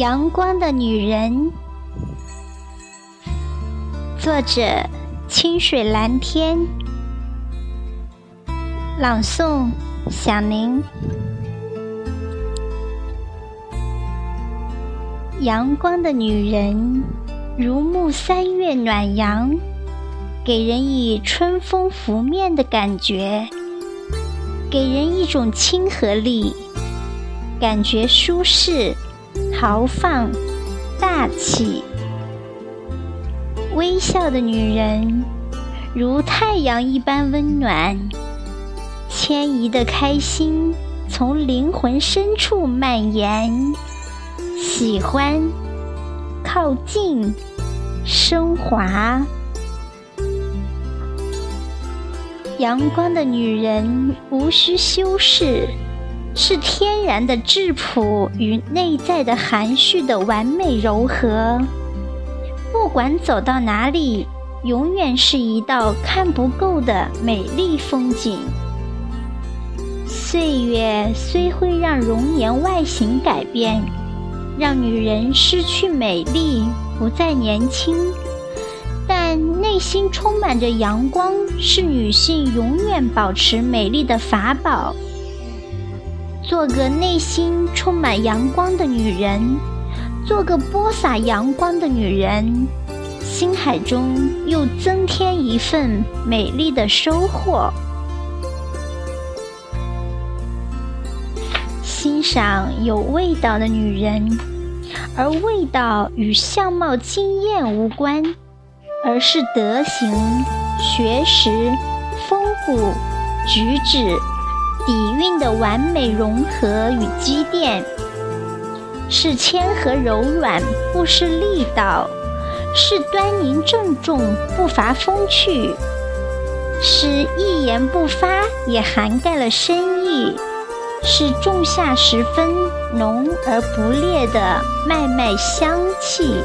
阳光的女人，作者：清水蓝天，朗诵：响铃。阳光的女人，如沐三月暖阳，给人以春风拂面的感觉，给人一种亲和力，感觉舒适。豪放、大气、微笑的女人，如太阳一般温暖。迁移的开心从灵魂深处蔓延，喜欢、靠近、升华。阳光的女人无需修饰。是天然的质朴与内在的含蓄的完美柔和。不管走到哪里，永远是一道看不够的美丽风景。岁月虽会让容颜外形改变，让女人失去美丽，不再年轻，但内心充满着阳光，是女性永远保持美丽的法宝。做个内心充满阳光的女人，做个播撒阳光的女人，心海中又增添一份美丽的收获。欣赏有味道的女人，而味道与相貌惊艳无关，而是德行、学识、风骨、举止。底蕴的完美融合与积淀，是谦和柔软，不失力道；是端凝郑重，不乏风趣；是一言不发，也涵盖了深意；是仲夏时分，浓而不烈的脉脉香气。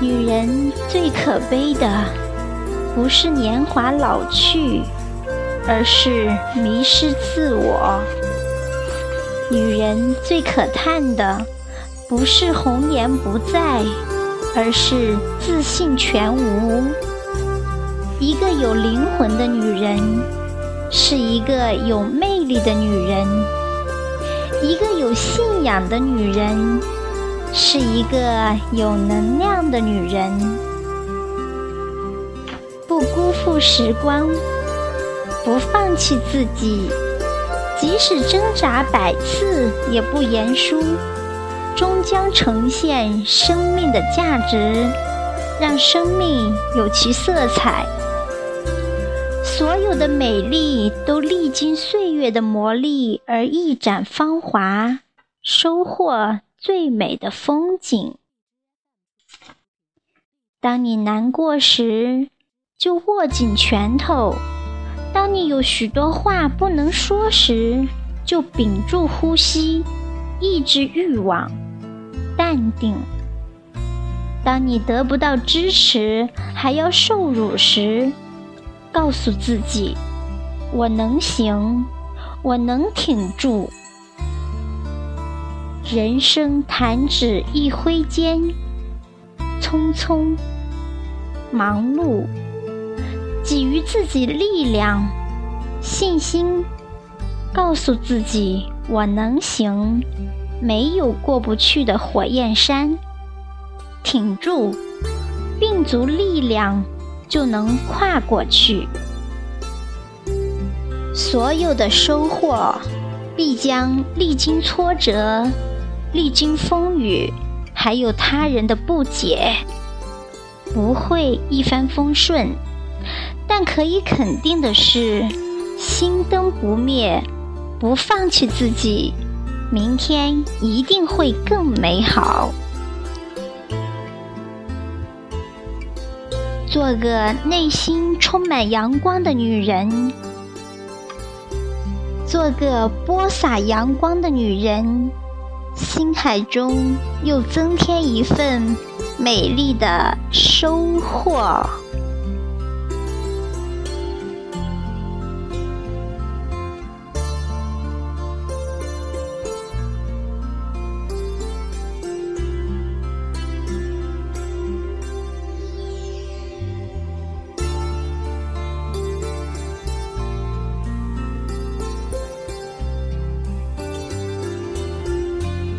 女人最可悲的，不是年华老去。而是迷失自我。女人最可叹的，不是红颜不在，而是自信全无。一个有灵魂的女人，是一个有魅力的女人；一个有信仰的女人，是一个有能量的女人。不辜负时光。不放弃自己，即使挣扎百次也不言输，终将呈现生命的价值，让生命有其色彩。所有的美丽都历经岁月的磨砺而一展芳华，收获最美的风景。当你难过时，就握紧拳头。当你有许多话不能说时，就屏住呼吸，抑制欲望，淡定。当你得不到支持，还要受辱时，告诉自己：我能行，我能挺住。人生弹指一挥间，匆匆，忙碌。给予自己力量、信心，告诉自己我能行，没有过不去的火焰山。挺住，并足力量，就能跨过去。所有的收获，必将历经挫折、历经风雨，还有他人的不解，不会一帆风顺。但可以肯定的是，心灯不灭，不放弃自己，明天一定会更美好。做个内心充满阳光的女人，做个播撒阳光的女人，心海中又增添一份美丽的收获。